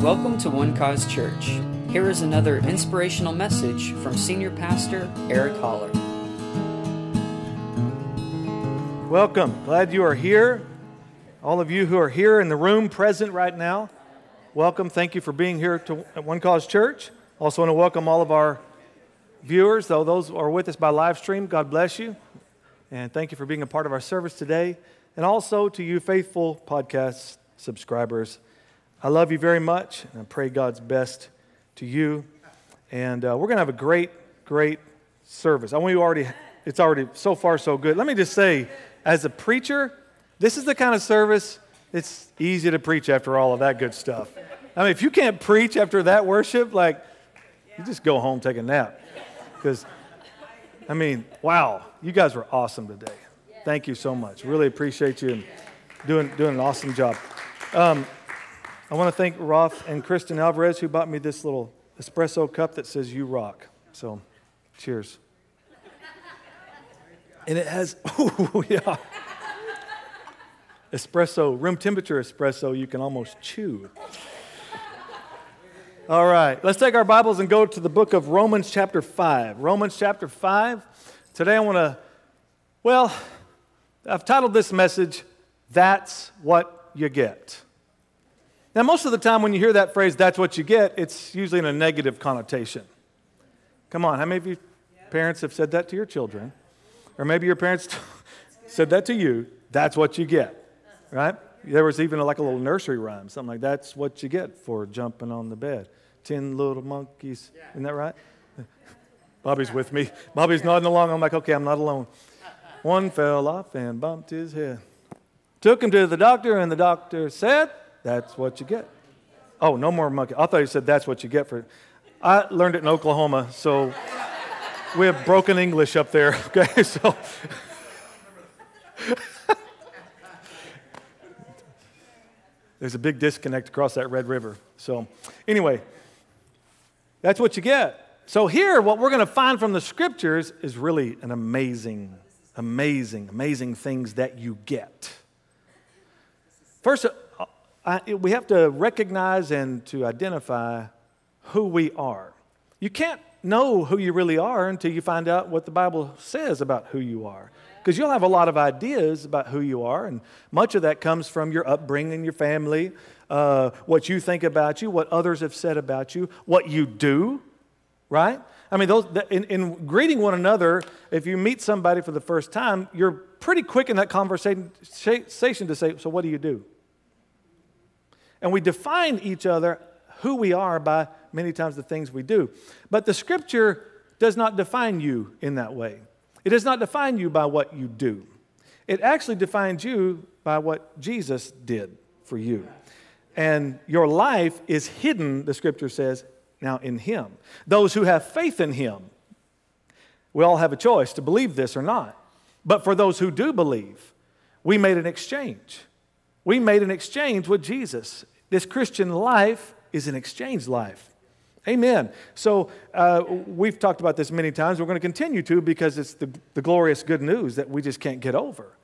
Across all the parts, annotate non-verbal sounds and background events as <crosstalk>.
Welcome to One Cause Church. Here is another inspirational message from Senior Pastor Eric Holler. Welcome. Glad you are here. All of you who are here in the room present right now, welcome. Thank you for being here to, at One Cause Church. Also, want to welcome all of our viewers, though those are with us by live stream. God bless you. And thank you for being a part of our service today. And also to you, faithful podcast subscribers. I love you very much, and I pray God's best to you. And uh, we're going to have a great, great service. I want you already, it's already so far so good. Let me just say, as a preacher, this is the kind of service it's easy to preach after all of that good stuff. I mean, if you can't preach after that worship, like, you just go home, take a nap. Because, I mean, wow, you guys were awesome today. Thank you so much. Really appreciate you doing, doing an awesome job. Um, I want to thank Roth and Kristen Alvarez who bought me this little espresso cup that says You Rock. So, cheers. And it has, <laughs> oh, yeah. Espresso, room temperature espresso, you can almost chew. All right, let's take our Bibles and go to the book of Romans, chapter 5. Romans, chapter 5. Today I want to, well, I've titled this message, That's What You Get. Now, most of the time when you hear that phrase, that's what you get, it's usually in a negative connotation. Come on, how many of you parents have said that to your children? Or maybe your parents <laughs> said that to you, that's what you get, right? There was even like a little nursery rhyme, something like that's what you get for jumping on the bed. Ten little monkeys, isn't that right? <laughs> Bobby's with me. Bobby's nodding along. I'm like, okay, I'm not alone. One fell off and bumped his head. Took him to the doctor, and the doctor said, That's what you get. Oh, no more monkey. I thought you said, That's what you get for. I learned it in Oklahoma, so we have broken English up there. <laughs> Okay, so. There's a big disconnect across that Red River. So, anyway, that's what you get. So, here, what we're going to find from the scriptures is really an amazing amazing, amazing things that you get. First, I, we have to recognize and to identify who we are. You can't know who you really are until you find out what the Bible says about who you are. Because you'll have a lot of ideas about who you are, and much of that comes from your upbringing, your family, uh, what you think about you, what others have said about you, what you do, right? I mean, those, in, in, greeting one another, if you meet somebody for the first time, you're pretty quick in that conversation to say, So, what do you do? And we define each other, who we are, by many times the things we do. But the scripture does not define you in that way. It does not define you by what you do. It actually defines you by what Jesus did for you. And your life is hidden, the scripture says, now in Him. Those who have faith in Him, we all have a choice to believe this or not. But for those who do believe, we made an exchange. We made an exchange with Jesus. This Christian life is an exchange life. Amen. So uh, we've talked about this many times. We're going to continue to because it's the, the glorious good news that we just can't get over.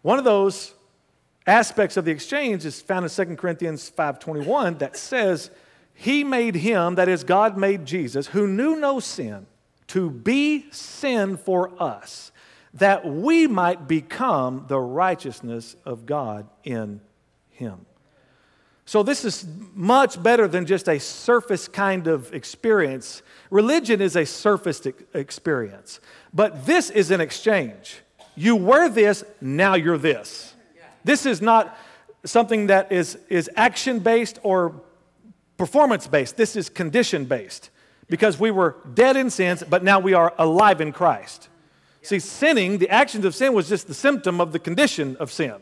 One of those aspects of the exchange is found in 2 Corinthians 5.21 that says, he made him, that is, God made Jesus, who knew no sin, to be sin for us, that we might become the righteousness of God in him. So, this is much better than just a surface kind of experience. Religion is a surface experience, but this is an exchange. You were this, now you're this. This is not something that is, is action based or performance based, this is condition based because we were dead in sins, but now we are alive in Christ. See, sinning, the actions of sin was just the symptom of the condition of sin.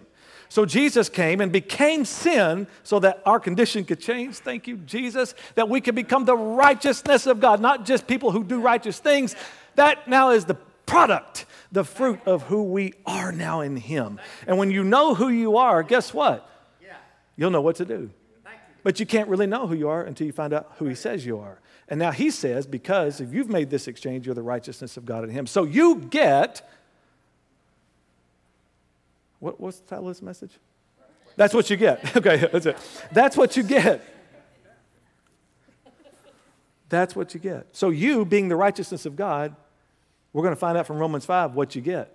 So Jesus came and became sin so that our condition could change. Thank you, Jesus, that we could become the righteousness of God, not just people who do righteous things. That now is the product, the fruit of who we are now in Him. And when you know who you are, guess what? You'll know what to do. But you can't really know who you are until you find out who he says you are. And now he says, because if you've made this exchange, you're the righteousness of God in him. So you get, what, what's the title of this message? That's what you get. <laughs> Okay, that's it. That's what you get. That's what you get. So, you being the righteousness of God, we're going to find out from Romans 5 what you get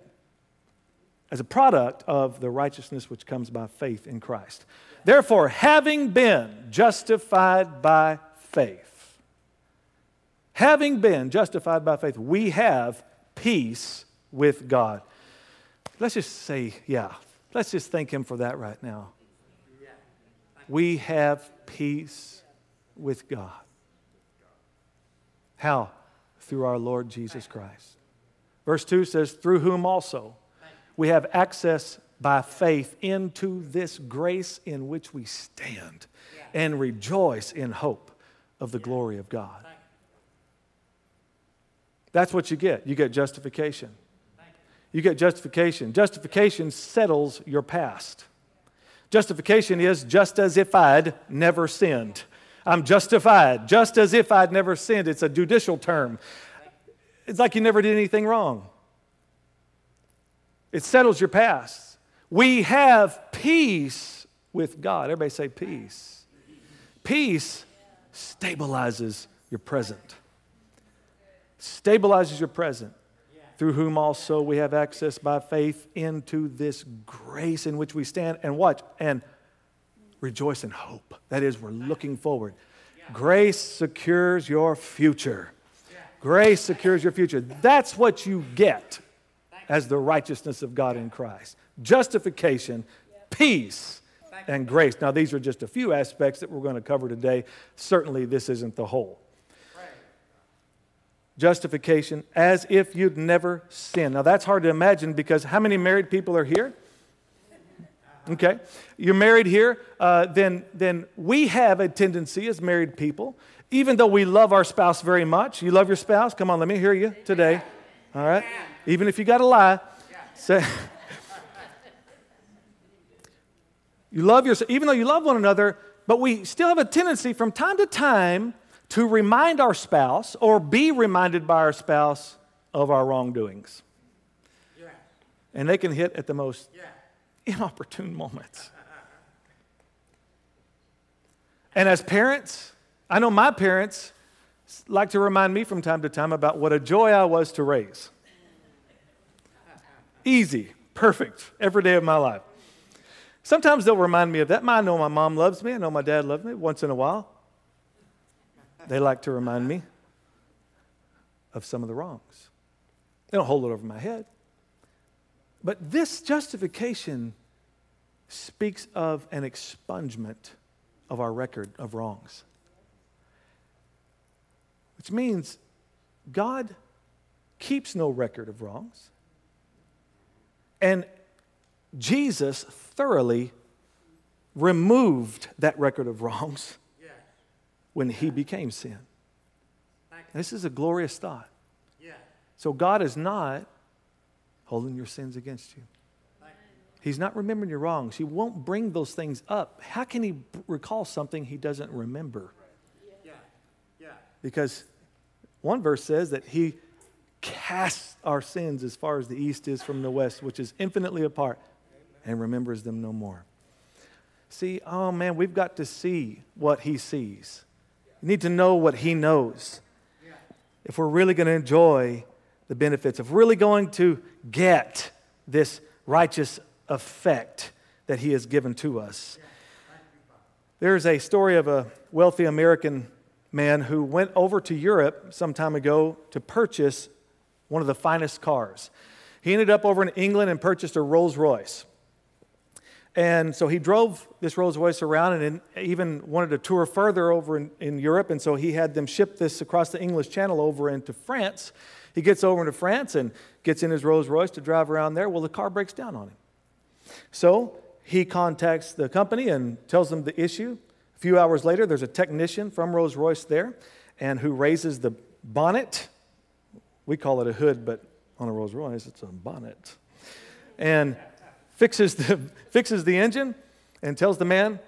as a product of the righteousness which comes by faith in Christ. Therefore, having been justified by faith, having been justified by faith, we have peace with God. Let's just say, yeah, let's just thank Him for that right now. We have peace with God. How? Through our Lord Jesus Christ. Verse 2 says, Through whom also we have access by faith into this grace in which we stand and rejoice in hope of the glory of God. That's what you get. You get justification. You get justification. Justification settles your past. Justification is just as if I'd never sinned. I'm justified, just as if I'd never sinned. It's a judicial term. It's like you never did anything wrong. It settles your past. We have peace with God. Everybody say peace. Peace stabilizes your present. Stabilizes your present through whom also we have access by faith into this grace in which we stand and watch and rejoice in hope. That is, we're looking forward. Grace secures your future. Grace secures your future. That's what you get as the righteousness of God in Christ justification, peace, and grace. Now, these are just a few aspects that we're going to cover today. Certainly, this isn't the whole justification as if you'd never sinned. Now, that's hard to imagine because how many married people are here? Okay. You're married here, uh, then, then we have a tendency as married people, even though we love our spouse very much. You love your spouse? Come on, let me hear you today. All right? Even if you got to lie, say, <laughs> you love your, even though you love one another, but we still have a tendency from time to time to remind our spouse or be reminded by our spouse of our wrongdoings. Yeah. And they can hit at the most yeah. inopportune moments. and as parents, I know my parents like to remind me from time to time about what a joy I was to raise. Easy, perfect, every day of my life. Sometimes they'll remind me of that. I know my mom loves me. I know my dad loves me once in a while. They like to remind me of some of the wrongs. They don't hold it over my head. But this justification speaks of an expungement of our record of wrongs, which means God keeps no record of wrongs. And Jesus thoroughly removed that record of wrongs when he became sin. This is a glorious thought. So God is not holding your sins against you. He's not remembering your wrongs. He won't bring those things up. How can he recall something he doesn't remember? Because one verse says that he casts our sins as far as the east is from the west, which is infinitely apart, and remembers them no more. See, oh man, we've got to see what he sees. We need to know what He knows. If we're really going to enjoy the benefits, if we're really going to get this righteous effect that He has given to us. There's a story of a wealthy American man who went over to Europe some time ago to purchase one of the finest cars. He ended up over in England and purchased a Rolls Royce. And so he drove this Rolls Royce around and even wanted to tour further over in, in, Europe. And so he had them ship this across the English Channel over into France. He gets over into France and gets in his Rolls Royce to drive around there. Well, the car breaks down on him. So he contacts the company and tells them the issue. A few hours later, there's a technician from Rolls Royce there and who raises the bonnet. We call it a hood, but on a Rolls Royce, it's a bonnet. And fixes the, <laughs> fixes the engine and tells the man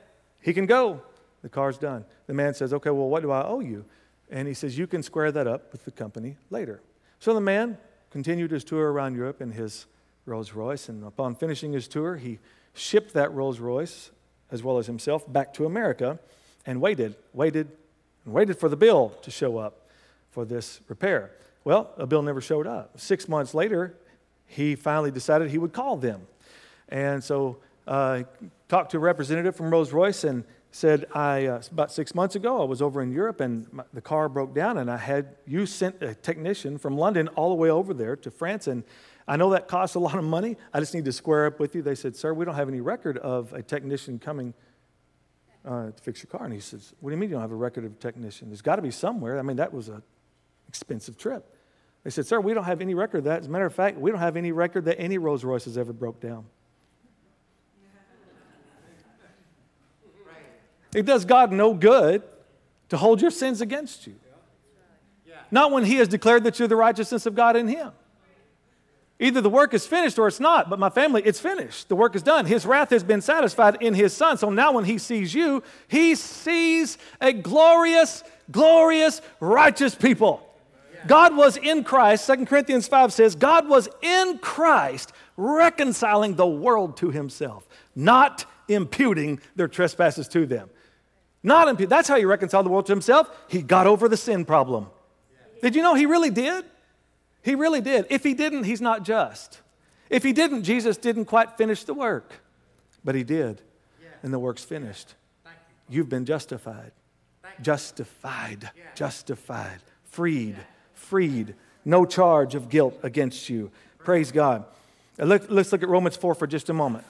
he can go. The car's done. The man says, Okay, well, what do I owe you? And he says, You can square that up with the company later. So the man continued his tour around Europe in his Rolls Royce, and upon finishing his tour, he shipped that Rolls Royce, as well as himself, back to America and waited, waited, and waited for the bill to show up for this repair. Well, a bill never showed up. Six months later, he finally decided he would call them. And so uh, talked to a representative from Rolls Royce and said, I, uh, about six months ago, I was over in Europe and my, the car broke down, and I had you sent a technician from London all the way over there to France. And I know that costs a lot of money. I just need to square up with you. They said, Sir, we don't have any record of a technician coming uh, to fix your car. And he says, What do you mean you don't have a record of a technician? There's got to be somewhere. I mean, that was an expensive trip. They said, Sir, we don't have any record of that. As a matter of fact, we don't have any record that any Rolls Royce has ever broke down. It does God no good to hold your sins against you. Not when He has declared that you're the righteousness of God in Him. Either the work is finished or it's not, but my family, it's finished. The work is done. His wrath has been satisfied in His Son. So now when He sees you, He sees a glorious, glorious, righteous people. God was in Christ, 2 Corinthians 5 says, God was in Christ reconciling the world to Himself, not imputing their trespasses to them. Not impute. That's how he reconciled the world to himself. He got over the sin problem. Did you know he really did? He really did. If he didn't, he's not just. If he didn't, Jesus didn't quite finish the work. But he did. And the work's finished. You've been justified. Justified. Justified. Freed. Freed. No charge of guilt against you. Praise God. Uh, let's look at Romans 4 for just a moment.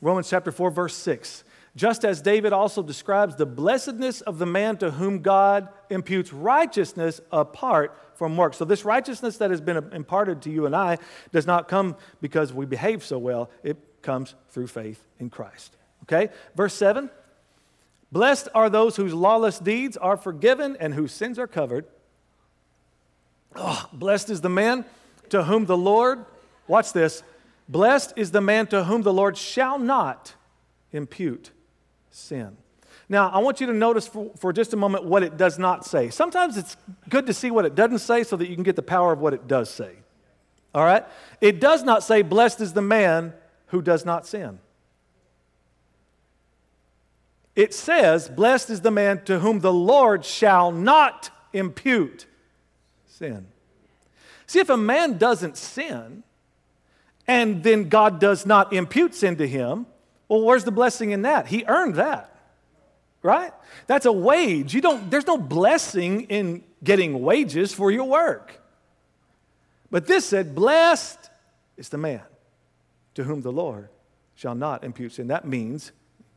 Romans chapter 4, verse 6 just as David also describes the blessedness of the man to whom God imputes righteousness apart from works. So, this righteousness that has been imparted to you and I does not come because we behave so well, it comes through faith in Christ. Okay? Verse 7 Blessed are those whose lawless deeds are forgiven and whose sins are covered. Oh, blessed is the man to whom the Lord, watch this, blessed is the man to whom the Lord shall not impute sin. Now, I want you to notice for, for just a moment what it does not say. Sometimes it's good to see what it doesn't say so that you can get the power of what it does say. All right? It does not say, Blessed is the man who does not sin. It says, Blessed is the man to whom the Lord shall not impute sin. See, if a man doesn't sin, and then God does not impute sin to him, well, where's the blessing in that? He earned that. Right? That's a wage. You don't there's no blessing in getting wages for your work. But this said, blessed is the man to whom the Lord shall not impute sin. That means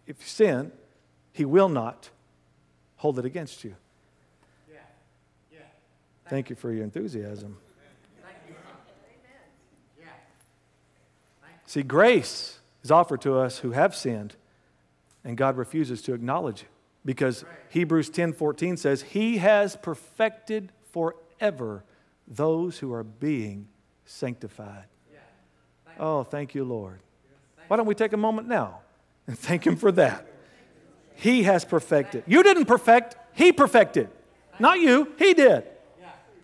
if you sin, he will not hold it against you. Yeah. Yeah. Thank you for your enthusiasm. You. Yeah. See, grace is offered to us who have sinned, and God refuses to acknowledge it. Because Hebrews 10 14 says, He has perfected forever those who are being sanctified. Oh, thank you, Lord. Why don't we take a moment now and thank Him for that? He has perfected. You didn't perfect, He perfected. Not you, He did.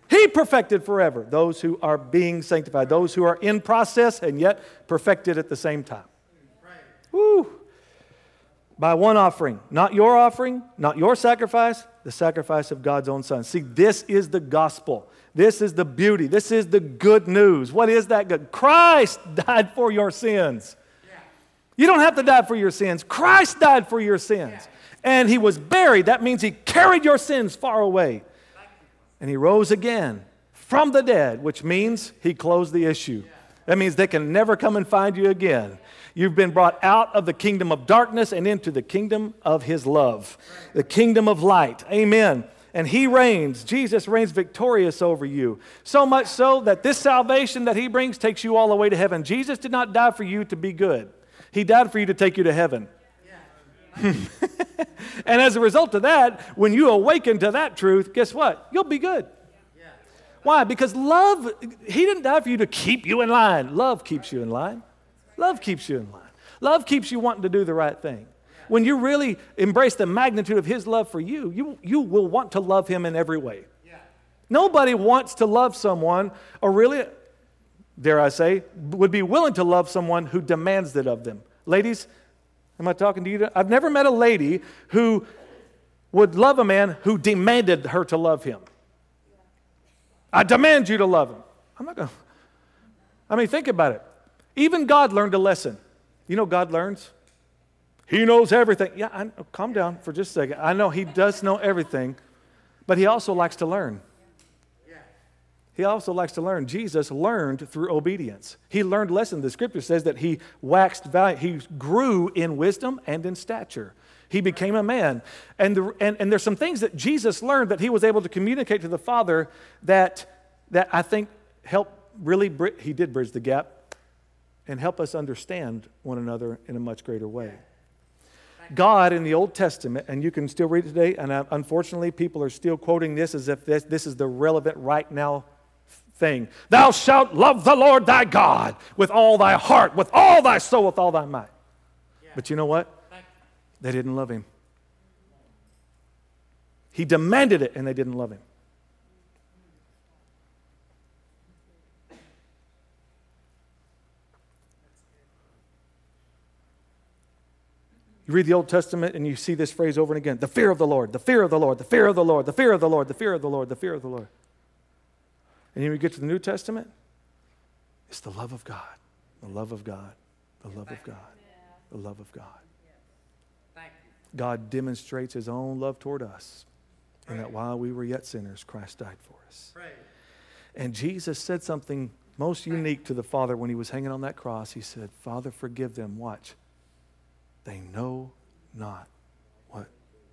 He perfected forever those who are being sanctified, those who are in process and yet perfected at the same time. Woo! By one offering, not your offering, not your sacrifice, the sacrifice of God's own Son. See, this is the gospel. This is the beauty. This is the good news. What is that good? Christ died for your sins. You don't have to die for your sins. Christ died for your sins. And he was buried. That means he carried your sins far away. And he rose again from the dead, which means he closed the issue. That means they can never come and find you again. You've been brought out of the kingdom of darkness and into the kingdom of his love, the kingdom of light. Amen. And he reigns. Jesus reigns victorious over you. So much so that this salvation that he brings takes you all the way to heaven. Jesus did not die for you to be good, he died for you to take you to heaven. <laughs> and as a result of that, when you awaken to that truth, guess what? You'll be good. Why? Because love, he didn't die for you to keep you in line. Love keeps you in line. Love keeps you in line. Love keeps you wanting to do the right thing. When you really embrace the magnitude of His love for you, you, you will want to love Him in every way. Nobody wants to love someone, or really, dare I say, would be willing to love someone who demands it of them. Ladies, am I talking to you? I've never met a lady who would love a man who demanded her to love him. I demand you to love him. I'm not going to. I mean, think about it. Even God learned a lesson. You know, God learns. He knows everything. Yeah, I, calm down for just a second. I know He does know everything, but He also likes to learn. He also likes to learn. Jesus learned through obedience. He learned lesson. The scripture says that he waxed valiant. He grew in wisdom and in stature. He became a man. And, the, and, and there's some things that Jesus learned that he was able to communicate to the Father that, that I think helped really, he did bridge the gap and help us understand one another in a much greater way. God in the Old Testament, and you can still read it today, and uh, unfortunately, people are still quoting this as if this, this is the relevant right now thing. Thou shalt love the Lord thy God with all thy heart, with all thy soul, with all thy might. But you know what? They didn't love him. He demanded it, and they didn't love him. You read the Old Testament and you see this phrase over and again the fear of the Lord, the fear of the Lord, the fear of the Lord, the fear of the Lord, the fear of the Lord, the fear of the Lord. And then we get to the New Testament, it's the love of God, the love of God, the love of God, the love of God. God demonstrates his own love toward us, and that while we were yet sinners, Christ died for us. And Jesus said something most unique to the Father when he was hanging on that cross. He said, Father, forgive them. Watch they know not what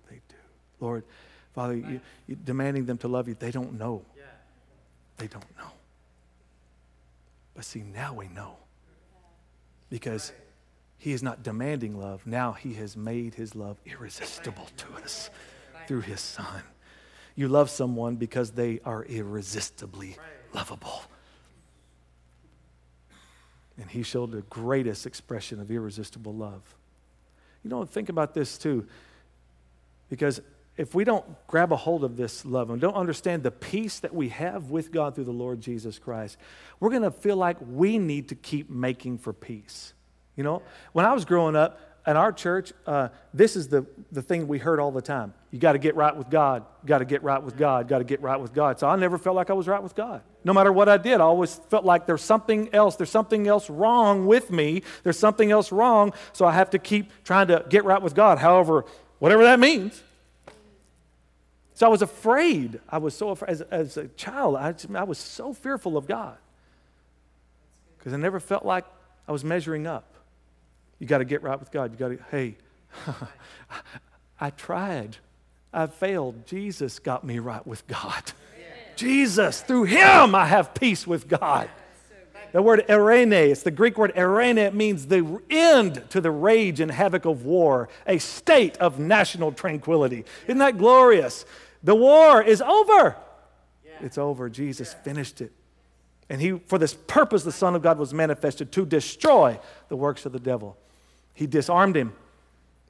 they do. Lord, Father, you, you demanding them to love you, they don't know. They don't know. But see, now we know. Because he is not demanding love. Now he has made his love irresistible to us through his son. You love someone because they are irresistibly lovable. And he showed the greatest expression of irresistible love. You know, think about this too. Because if we don't grab a hold of this love and don't understand the peace that we have with God through the Lord Jesus Christ, we're going to feel like we need to keep making for peace. You know, when I was growing up, in our church, uh, this is the, the thing we heard all the time. You got to get right with God. Got to get right with God. Got to get right with God. So I never felt like I was right with God. No matter what I did, I always felt like there's something else. There's something else wrong with me. There's something else wrong. So I have to keep trying to get right with God, however, whatever that means. So I was afraid. I was so afraid. As, as a child, I, I was so fearful of God because I never felt like I was measuring up. You got to get right with God. You got to, hey, <laughs> I tried. I failed. Jesus got me right with God. Jesus, through him, I have peace with God. The word eirene, it's the Greek word eirene. It means the end to the rage and havoc of war, a state of national tranquility. Isn't that glorious? The war is over. It's over. Jesus finished it. And he, for this purpose, the Son of God was manifested to destroy the works of the devil. He disarmed him.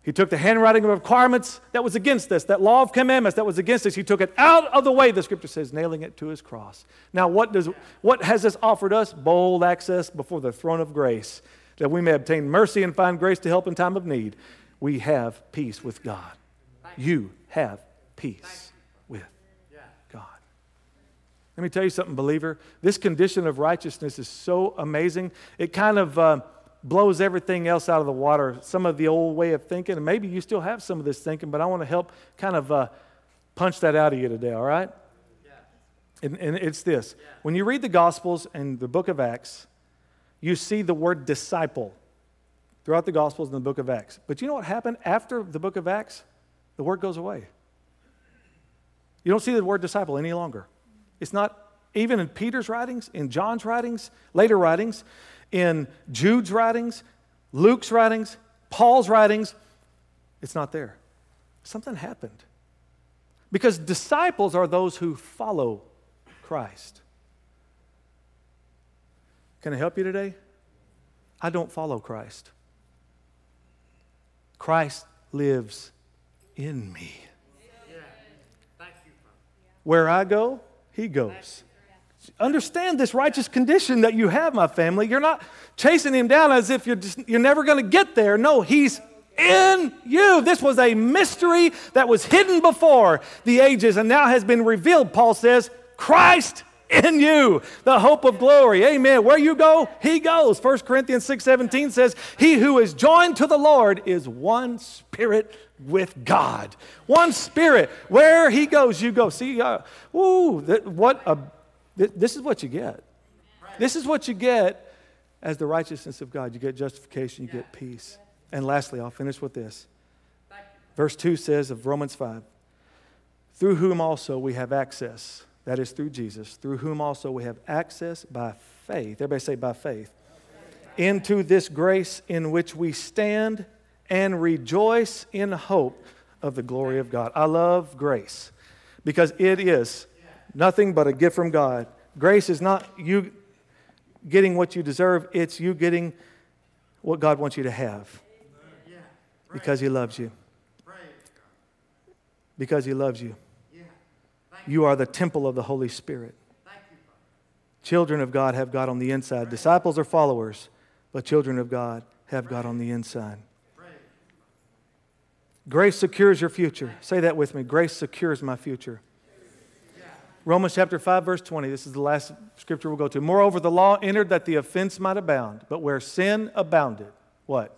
He took the handwriting of requirements that was against us, that law of commandments that was against us. He took it out of the way, the scripture says, nailing it to his cross. Now, what, does, what has this offered us? Bold access before the throne of grace, that we may obtain mercy and find grace to help in time of need. We have peace with God. You have peace with God. Let me tell you something, believer. This condition of righteousness is so amazing. It kind of. Uh, blows everything else out of the water, some of the old way of thinking. And maybe you still have some of this thinking, but I want to help kind of uh, punch that out of you today, all right? Yeah. And, and, it's this yeah. when you read the Gospels and the book of Acts, you see the word disciple throughout the Gospels and the book of Acts. But you know what happened after the book of Acts? The word goes away. You don't see the word disciple any longer. It's not even in Peter's writings, in John's writings, later writings in Jude's writings, Luke's writings, Paul's writings, it's not there. Something happened. Because disciples are those who follow Christ. Can I help you today? I don't follow Christ. Christ lives in me. Where I go, he goes. Understand this righteous condition that you have, my family. You're not chasing him down as if you're, just, you're never going to get there. No, he's in you. This was a mystery that was hidden before the ages and now has been revealed, Paul says, Christ in you, the hope of glory. Amen. Where you go, he goes. 1 Corinthians 6:17 says, "He who is joined to the Lord is one spirit with God." One spirit. Where he goes, you go. See, uh, ooh, th- what a th- this is what you get. This is what you get as the righteousness of God. You get justification, you get peace. And lastly, I'll finish with this. Verse 2 says of Romans 5, through whom also we have access that is through Jesus, through whom also we have access by faith. Everybody say, by faith. Into this grace in which we stand and rejoice in hope of the glory of God. I love grace because it is nothing but a gift from God. Grace is not you getting what you deserve, it's you getting what God wants you to have because He loves you. Because He loves you. You are the temple of the Holy Spirit. Children of God have God on the inside. Disciples are followers, but children of God have God on the inside. Grace secures your future. Say that with me. Grace secures my future. Romans chapter 5, verse 20. This is the last scripture we'll go to. Moreover, the law entered that the offense might abound. But where sin abounded, what?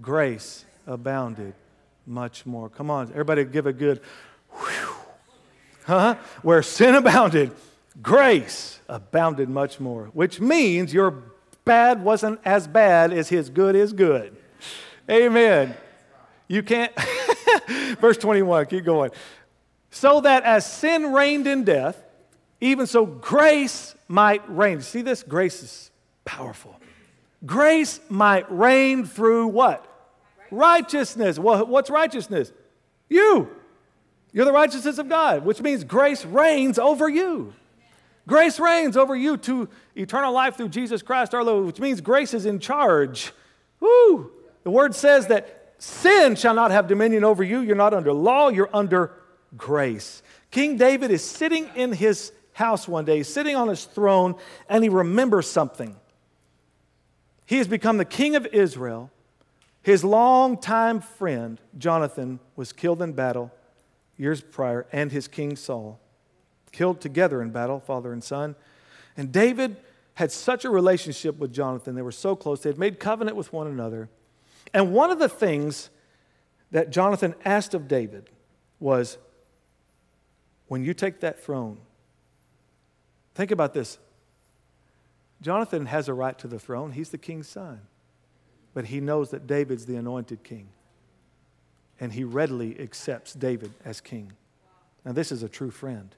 Grace abounded much more. Come on, everybody give a good whew. Huh? Where sin abounded, grace abounded much more, which means your bad wasn't as bad as his good is good. Amen. You can't. <laughs> Verse 21, keep going. So that as sin reigned in death, even so grace might reign. See this? Grace is powerful. Grace might reign through what? Righteousness. Well, what's righteousness? You. You're the righteousness of God, which means grace reigns over you. Grace reigns over you to eternal life through Jesus Christ our Lord, which means grace is in charge. Woo! The word says that sin shall not have dominion over you. You're not under law, you're under grace. King David is sitting in his house one day, sitting on his throne, and he remembers something. He has become the king of Israel. His longtime friend, Jonathan, was killed in battle years prior, and his king Saul, killed together in battle, father and son. And David had such a relationship with Jonathan. They were so close. They had made covenant with one another. And one of the things that Jonathan asked of David was when you take that throne, think about this. Jonathan has a right to the throne, he's the king's son. But he knows that David's the anointed king and he readily accepts David as king. Now, this is a true friend.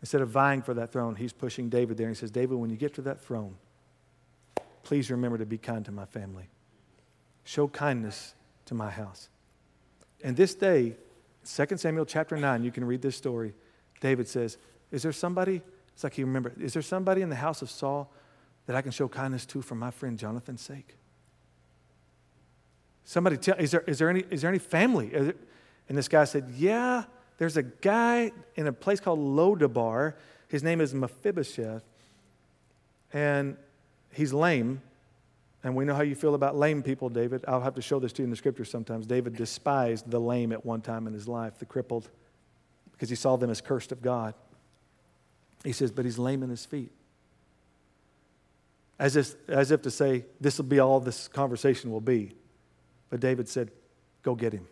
Instead of vying for that throne, he's pushing David there. And he says, David, when you get to that throne, please remember to be kind to my family. Show kindness to my house. And this day, 2 Samuel chapter 9, you can read this story. David says, Is there somebody? It's like he remember, is there somebody in the house of Saul that I can show kindness to for my friend Jonathan's sake? Somebody tell, is there, is there, any, is there any family? There, and this guy said, Yeah, there's a guy in a place called Lodabar. His name is Mephibosheth. And he's lame. And we know how you feel about lame people, David. I'll have to show this to you in the scriptures sometimes. David despised the lame at one time in his life, the crippled, because he saw them as cursed of God. He says, But he's lame in his feet. As if, as if to say, This will be all this conversation will be. But David said, Go get him.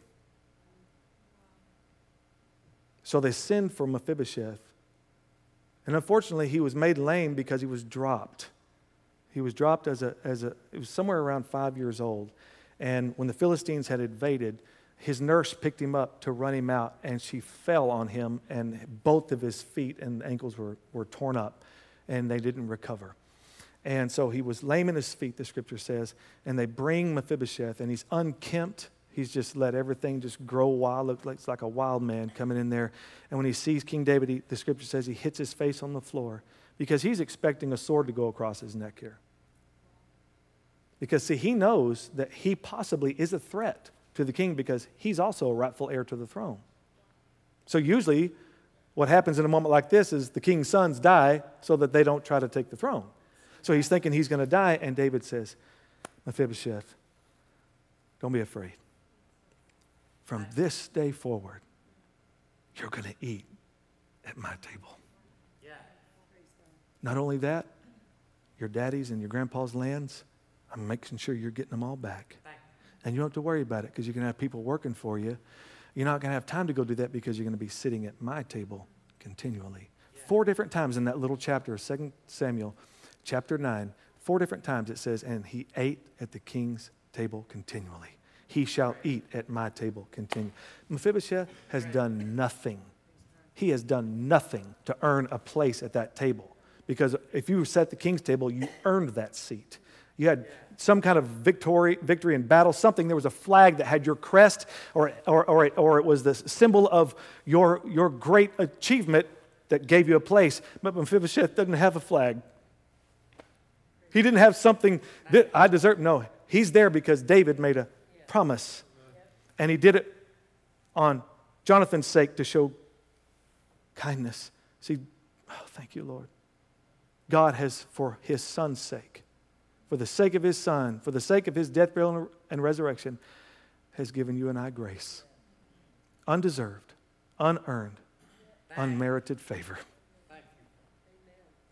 So they send for Mephibosheth. And unfortunately, he was made lame because he was dropped. He was dropped as a, as a, it was somewhere around five years old. And when the Philistines had invaded, his nurse picked him up to run him out, and she fell on him, and both of his feet and ankles were, were torn up, and they didn't recover. And so he was lame in his feet, the scripture says. And they bring Mephibosheth, and he's unkempt. He's just let everything just grow wild. Looks like, like a wild man coming in there. And when he sees King David, he, the scripture says he hits his face on the floor because he's expecting a sword to go across his neck here. Because, see, he knows that he possibly is a threat to the king because he's also a rightful heir to the throne. So, usually, what happens in a moment like this is the king's sons die so that they don't try to take the throne. So he's thinking he's going to die, and David says, Mephibosheth, Don't be afraid. From this day forward, you're going to eat at my table. Not only that, your daddy's and your grandpa's lands, I'm making sure you're getting them all back. And you don't have to worry about it because you're going to have people working for you. You're not going to have time to go do that because you're going to be sitting at my table continually. Four different times in that little chapter of 2 Samuel, chapter 9, four different times it says, And he ate at the king's table continually. He shall eat at my table continually. Mephibosheth has done nothing. He has done nothing to earn a place at that table. Because if you sat at the king's table, you earned that seat. You had some kind of victory, victory in battle, something. There was a flag that had your crest, or, or, or, it, or it was the symbol of your, your great achievement that gave you a place. But Mephibosheth didn't have a flag. He didn't have something that I deserve. No, he's there because David made a promise. And he did it on Jonathan's sake to show kindness. See, oh, thank you, Lord. God has, for his son's sake, for the sake of his son, for the sake of his death, burial, and resurrection, has given you and I grace. Undeserved, unearned, unmerited favor.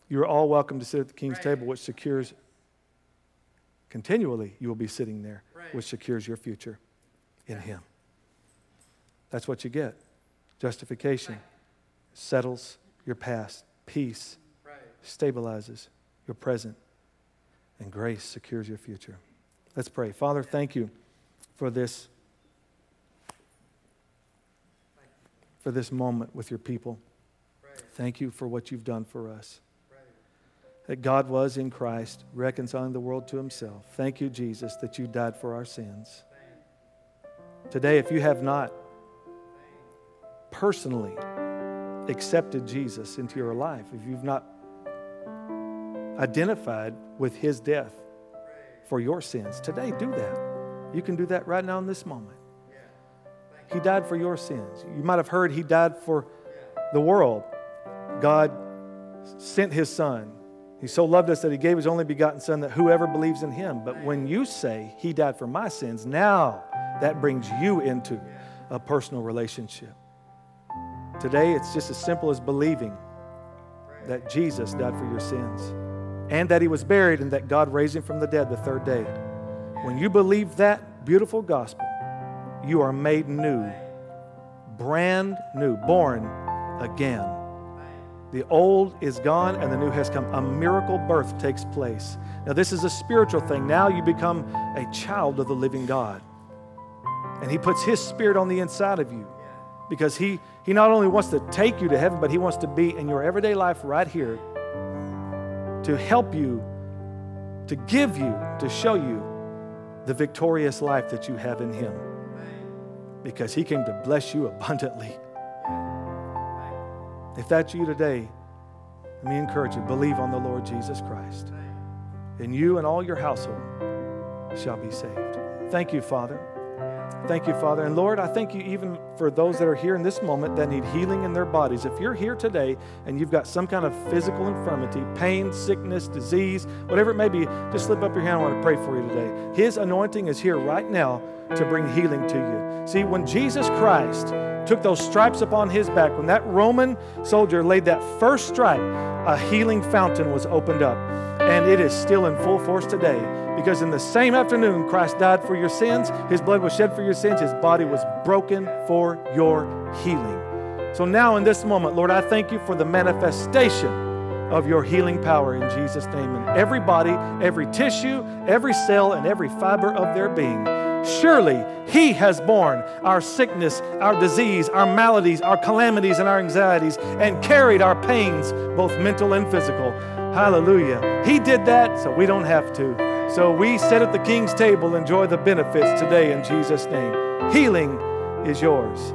You're all welcome to sit at the king's table, which secures continually you will be sitting there, which secures your future in him. That's what you get. Justification settles your past, peace stabilizes your present, and grace secures your future. Let's pray. Father, thank you for this for this moment with your people. Thank you for what you've done for us. That God was in Christ, reconciling the world to himself. Thank you, Jesus, that you died for our sins. Today, if you have not personally accepted Jesus into your life, if you've not identified with his death for your sins. Today, do that. You can do that right now in this moment. He died for your sins. You might have heard he died for the world. God sent his son. He so loved us that he gave his only begotten son that whoever believes in him. But when you say he died for my sins, now that brings you into a personal relationship. Today, it's just as simple as believing that Jesus died for your sins and that he was buried and that God raised him from the dead the third day. When you believe that beautiful gospel, you are made new, brand new, born again. The old is gone and the new has come. A miracle birth takes place. Now, this is a spiritual thing. Now you become a child of the living God. And He puts His Spirit on the inside of you because He, he not only wants to take you to heaven, but He wants to be in your everyday life right here to help you, to give you, to show you the victorious life that you have in Him. Because He came to bless you abundantly. If that's you today, let me encourage you believe on the Lord Jesus Christ, and you and all your household shall be saved. Thank you, Father. Thank you, Father. And Lord, I thank you even for those that are here in this moment that need healing in their bodies. If you're here today and you've got some kind of physical infirmity, pain, sickness, disease, whatever it may be, just slip up your hand. I want to pray for you today. His anointing is here right now to bring healing to you. See, when Jesus Christ took those stripes upon his back, when that Roman soldier laid that first stripe, a healing fountain was opened up. And it is still in full force today because in the same afternoon Christ died for your sins, his blood was shed for your sins, his body was broken for your healing. So now in this moment, Lord, I thank you for the manifestation of your healing power in Jesus' name in every body, every tissue, every cell, and every fiber of their being. Surely He has borne our sickness, our disease, our maladies, our calamities, and our anxieties, and carried our pains, both mental and physical. Hallelujah. He did that so we don't have to. So we sit at the King's table, enjoy the benefits today in Jesus' name. Healing is yours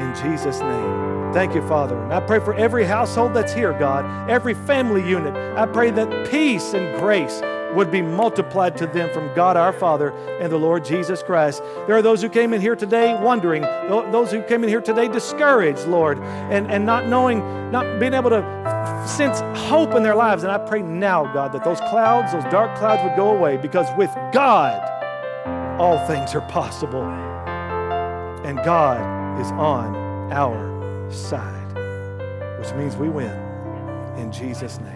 in Jesus' name. Thank you, Father. And I pray for every household that's here, God, every family unit. I pray that peace and grace would be multiplied to them from God our Father and the Lord Jesus Christ. There are those who came in here today wondering, those who came in here today discouraged, Lord, and, and not knowing, not being able to sense hope in their lives. And I pray now, God, that those clouds, those dark clouds would go away because with God, all things are possible. And God is on our side, which means we win. In Jesus' name.